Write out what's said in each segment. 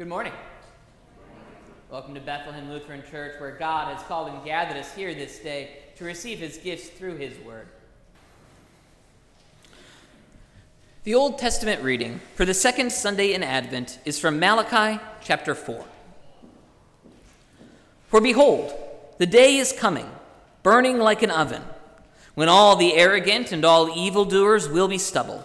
Good morning. Welcome to Bethlehem Lutheran Church, where God has called and gathered us here this day to receive his gifts through his word. The Old Testament reading for the second Sunday in Advent is from Malachi chapter 4. For behold, the day is coming, burning like an oven, when all the arrogant and all evildoers will be stubble.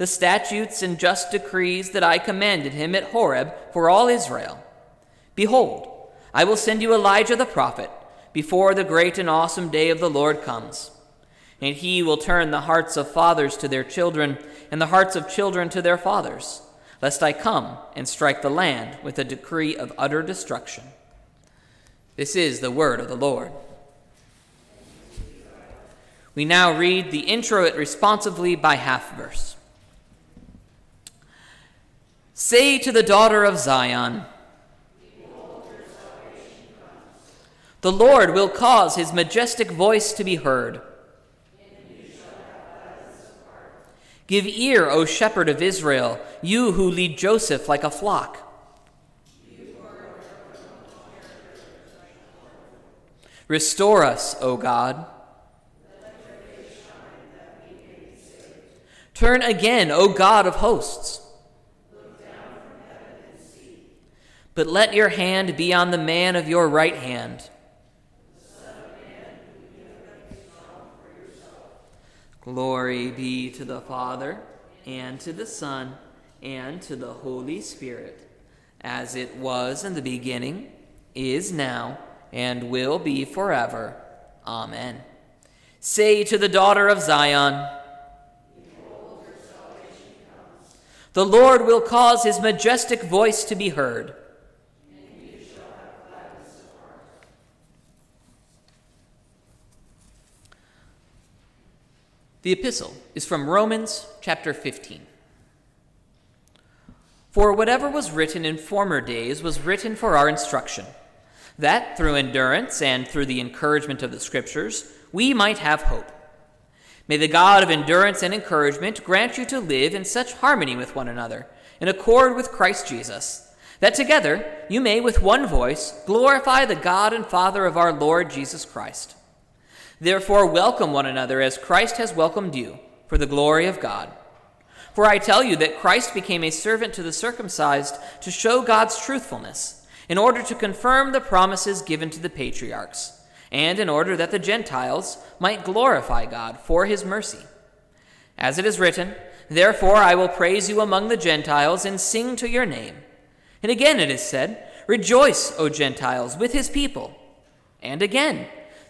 the statutes and just decrees that I commanded him at Horeb for all Israel. Behold, I will send you Elijah the prophet before the great and awesome day of the Lord comes. And he will turn the hearts of fathers to their children, and the hearts of children to their fathers, lest I come and strike the land with a decree of utter destruction. This is the word of the Lord. We now read the introit responsively by half verse. Say to the daughter of Zion, The Lord will cause his majestic voice to be heard. Give ear, O shepherd of Israel, you who lead Joseph like a flock. Restore us, O God. Turn again, O God of hosts. But let your hand be on the man of your right hand. Glory be to the Father, and to the Son, and to the Holy Spirit, as it was in the beginning, is now, and will be forever. Amen. Say to the daughter of Zion, The Lord will cause his majestic voice to be heard. The epistle is from Romans chapter 15. For whatever was written in former days was written for our instruction, that through endurance and through the encouragement of the Scriptures we might have hope. May the God of endurance and encouragement grant you to live in such harmony with one another, in accord with Christ Jesus, that together you may with one voice glorify the God and Father of our Lord Jesus Christ. Therefore, welcome one another as Christ has welcomed you, for the glory of God. For I tell you that Christ became a servant to the circumcised to show God's truthfulness, in order to confirm the promises given to the patriarchs, and in order that the Gentiles might glorify God for his mercy. As it is written, Therefore I will praise you among the Gentiles and sing to your name. And again it is said, Rejoice, O Gentiles, with his people. And again,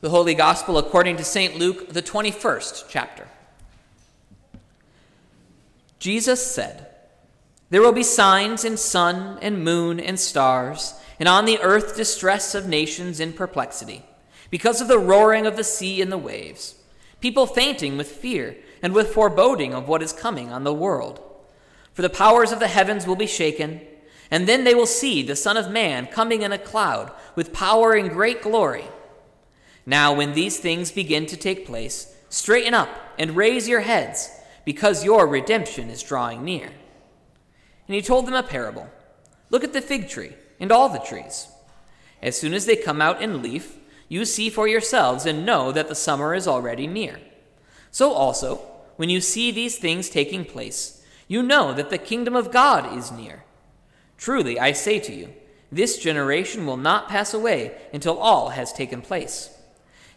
The Holy Gospel according to St. Luke, the 21st chapter. Jesus said, There will be signs in sun and moon and stars, and on the earth distress of nations in perplexity, because of the roaring of the sea and the waves, people fainting with fear and with foreboding of what is coming on the world. For the powers of the heavens will be shaken, and then they will see the Son of Man coming in a cloud with power and great glory. Now, when these things begin to take place, straighten up and raise your heads, because your redemption is drawing near. And he told them a parable Look at the fig tree and all the trees. As soon as they come out in leaf, you see for yourselves and know that the summer is already near. So also, when you see these things taking place, you know that the kingdom of God is near. Truly, I say to you, This generation will not pass away until all has taken place.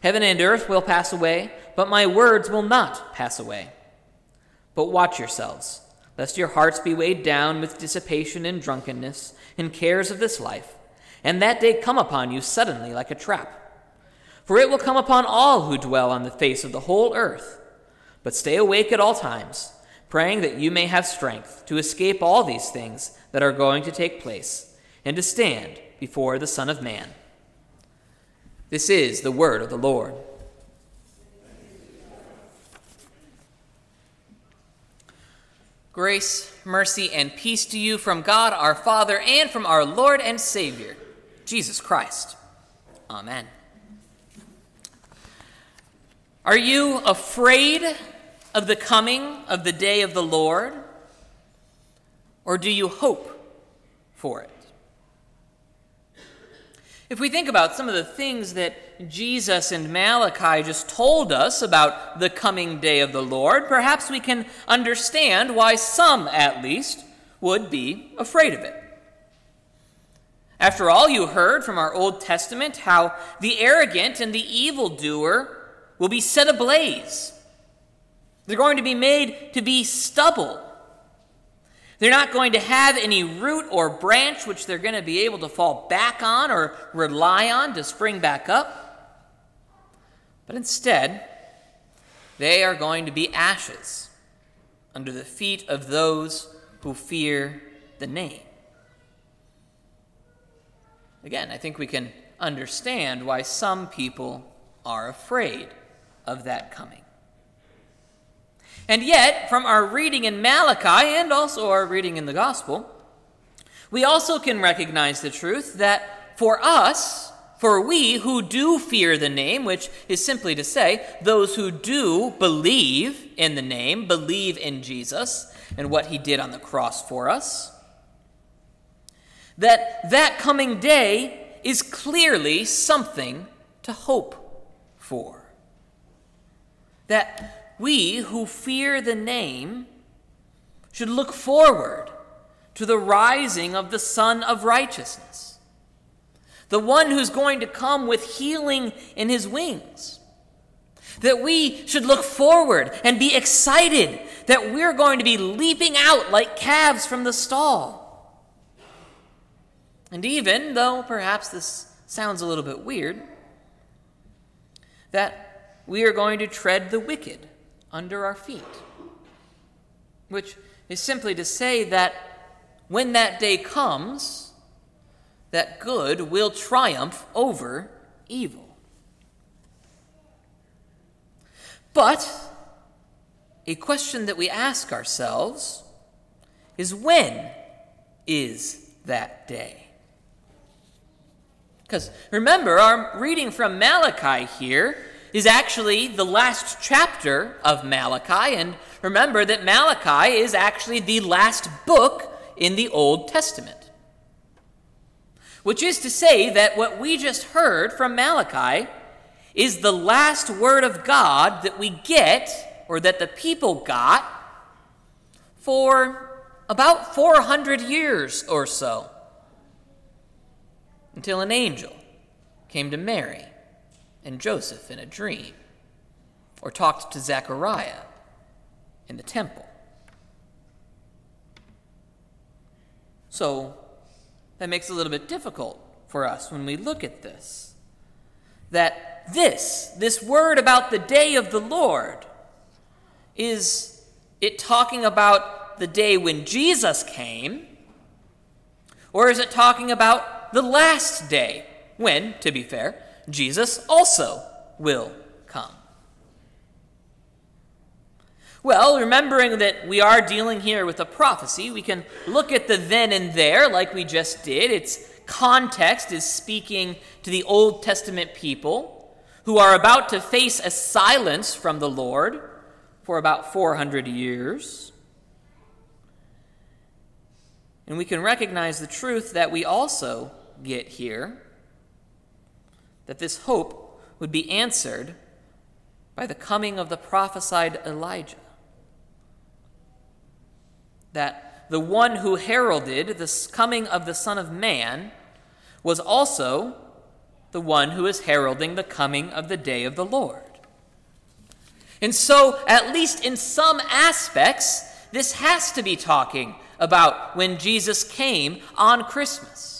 Heaven and earth will pass away, but my words will not pass away. But watch yourselves, lest your hearts be weighed down with dissipation and drunkenness and cares of this life, and that day come upon you suddenly like a trap. For it will come upon all who dwell on the face of the whole earth. But stay awake at all times, praying that you may have strength to escape all these things that are going to take place, and to stand before the Son of Man. This is the word of the Lord. Grace, mercy, and peace to you from God our Father and from our Lord and Savior, Jesus Christ. Amen. Are you afraid of the coming of the day of the Lord? Or do you hope for it? If we think about some of the things that Jesus and Malachi just told us about the coming day of the Lord, perhaps we can understand why some, at least, would be afraid of it. After all, you heard from our Old Testament how the arrogant and the evildoer will be set ablaze. They're going to be made to be stubble they're not going to have any root or branch which they're going to be able to fall back on or rely on to spring back up. But instead, they are going to be ashes under the feet of those who fear the name. Again, I think we can understand why some people are afraid of that coming. And yet, from our reading in Malachi and also our reading in the Gospel, we also can recognize the truth that for us, for we who do fear the name, which is simply to say, those who do believe in the name, believe in Jesus and what he did on the cross for us, that that coming day is clearly something to hope for. That we who fear the name should look forward to the rising of the Sun of Righteousness, the one who's going to come with healing in his wings. That we should look forward and be excited that we're going to be leaping out like calves from the stall. And even though perhaps this sounds a little bit weird, that we are going to tread the wicked under our feet. Which is simply to say that when that day comes, that good will triumph over evil. But a question that we ask ourselves is when is that day? Because remember, our reading from Malachi here is actually the last chapter of Malachi. And remember that Malachi is actually the last book in the Old Testament. Which is to say that what we just heard from Malachi is the last word of God that we get, or that the people got, for about 400 years or so. Until an angel came to Mary and Joseph in a dream, or talked to Zechariah in the temple. So that makes it a little bit difficult for us when we look at this. That this, this word about the day of the Lord, is it talking about the day when Jesus came? Or is it talking about the last day when, to be fair, Jesus also will come. Well, remembering that we are dealing here with a prophecy, we can look at the then and there like we just did. Its context is speaking to the Old Testament people who are about to face a silence from the Lord for about 400 years. And we can recognize the truth that we also get here that this hope would be answered by the coming of the prophesied Elijah. That the one who heralded the coming of the Son of Man was also the one who is heralding the coming of the day of the Lord. And so, at least in some aspects, this has to be talking about when Jesus came on Christmas.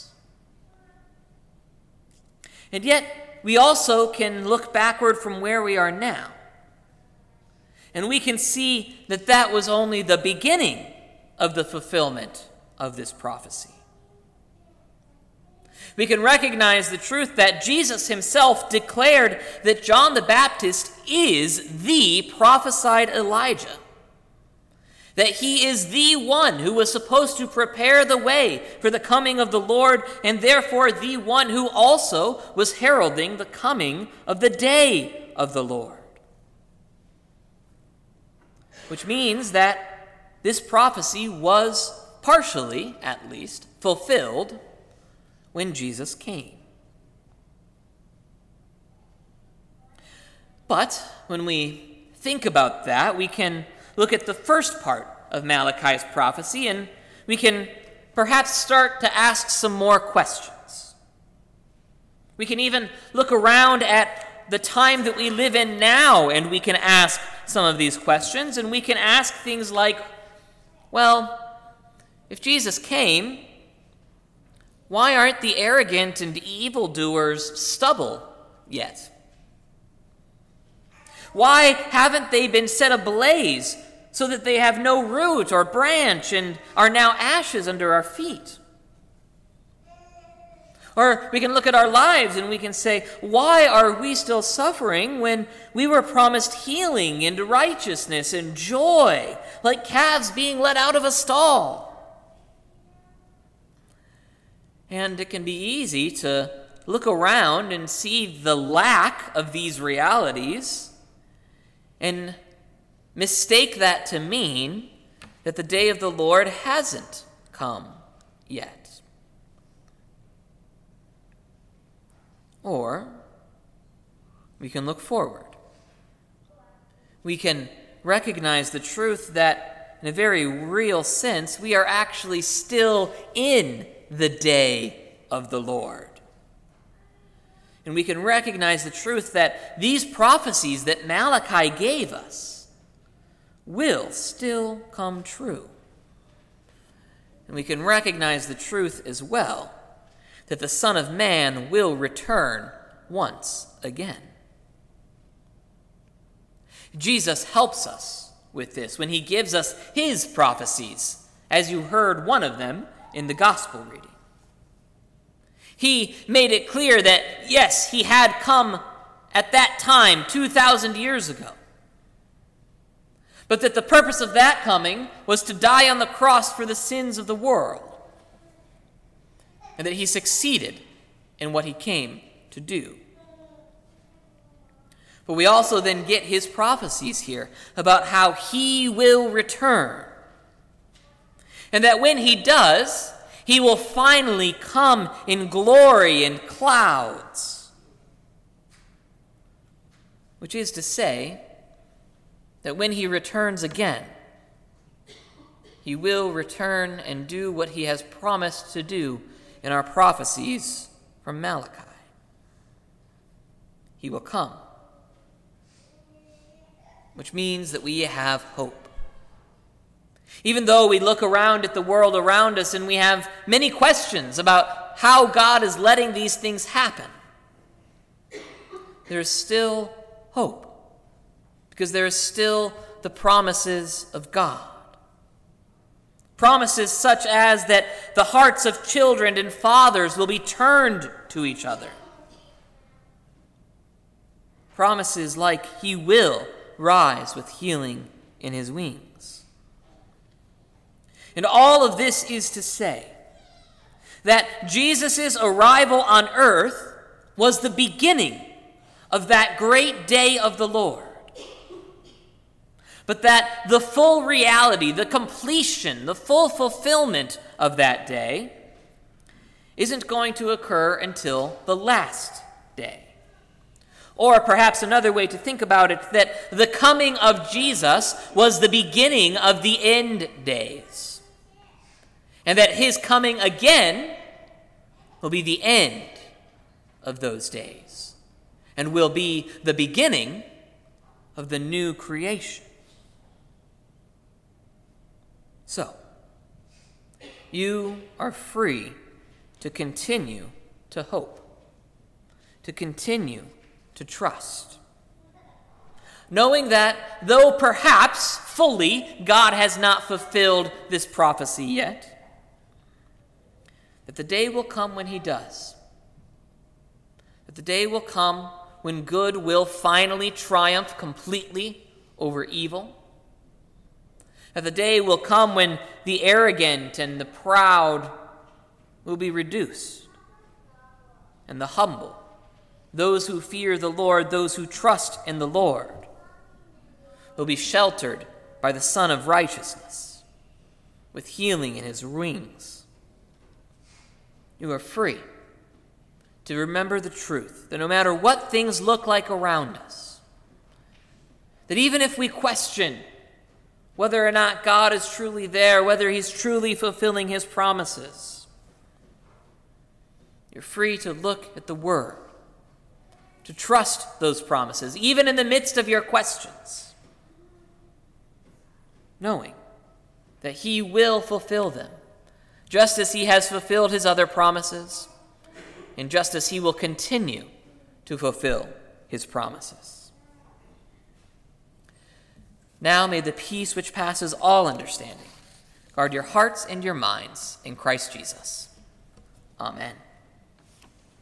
And yet, we also can look backward from where we are now. And we can see that that was only the beginning of the fulfillment of this prophecy. We can recognize the truth that Jesus himself declared that John the Baptist is the prophesied Elijah. That he is the one who was supposed to prepare the way for the coming of the Lord, and therefore the one who also was heralding the coming of the day of the Lord. Which means that this prophecy was partially, at least, fulfilled when Jesus came. But when we think about that, we can look at the first part of Malachi's prophecy and we can perhaps start to ask some more questions. We can even look around at the time that we live in now and we can ask some of these questions and we can ask things like, well, if Jesus came, why aren't the arrogant and evildoers stubble yet? Why haven't they been set ablaze so that they have no root or branch and are now ashes under our feet? Or we can look at our lives and we can say, why are we still suffering when we were promised healing and righteousness and joy, like calves being let out of a stall? And it can be easy to look around and see the lack of these realities and mistake that to mean that the day of the Lord hasn't come yet. Or we can look forward. We can recognize the truth that, in a very real sense, we are actually still in the day of the Lord. And we can recognize the truth that these prophecies that Malachi gave us will still come true. And we can recognize the truth as well that the Son of Man will return once again. Jesus helps us with this when he gives us his prophecies, as you heard one of them in the gospel reading. He made it clear that, yes, he had come at that time, 2,000 years ago. But that the purpose of that coming was to die on the cross for the sins of the world. And that he succeeded in what he came to do. But we also then get his prophecies here about how he will return and that when he does, he will finally come in glory in clouds. Which is to say, that when he returns again, he will return and do what he has promised to do in our prophecies from Malachi. He will come, which means that we have hope. Even though we look around at the world around us and we have many questions about how God is letting these things happen, there is still hope because there is still the promises of God. Promises such as that the hearts of children and fathers will be turned to each other. Promises like He will rise with healing in His wings. And all of this is to say that Jesus' arrival on earth was the beginning of that great day of the Lord. But that the full reality, the completion, the full fulfillment of that day isn't going to occur until the last day. Or perhaps another way to think about it that the coming of Jesus was the beginning of the end days and that his coming again will be the end of those days and will be the beginning of the new creation. So, you are free to continue to hope, to continue to trust. Knowing that though perhaps fully God has not fulfilled this prophecy yet, that the day will come when He does. That the day will come when good will finally triumph completely over evil. That the day will come when the arrogant and the proud will be reduced, and the humble, those who fear the Lord, those who trust in the Lord, will be sheltered by the Sun of Righteousness, with healing in his wings. You are free to remember the truth that no matter what things look like around us, that even if we question whether or not God is truly there, whether He's truly fulfilling His promises, you're free to look at the Word, to trust those promises, even in the midst of your questions, knowing that He will fulfill them, just as He has fulfilled His other promises, and just as He will continue to fulfill His promises. Now may the peace which passes all understanding guard your hearts and your minds in Christ Jesus. Amen.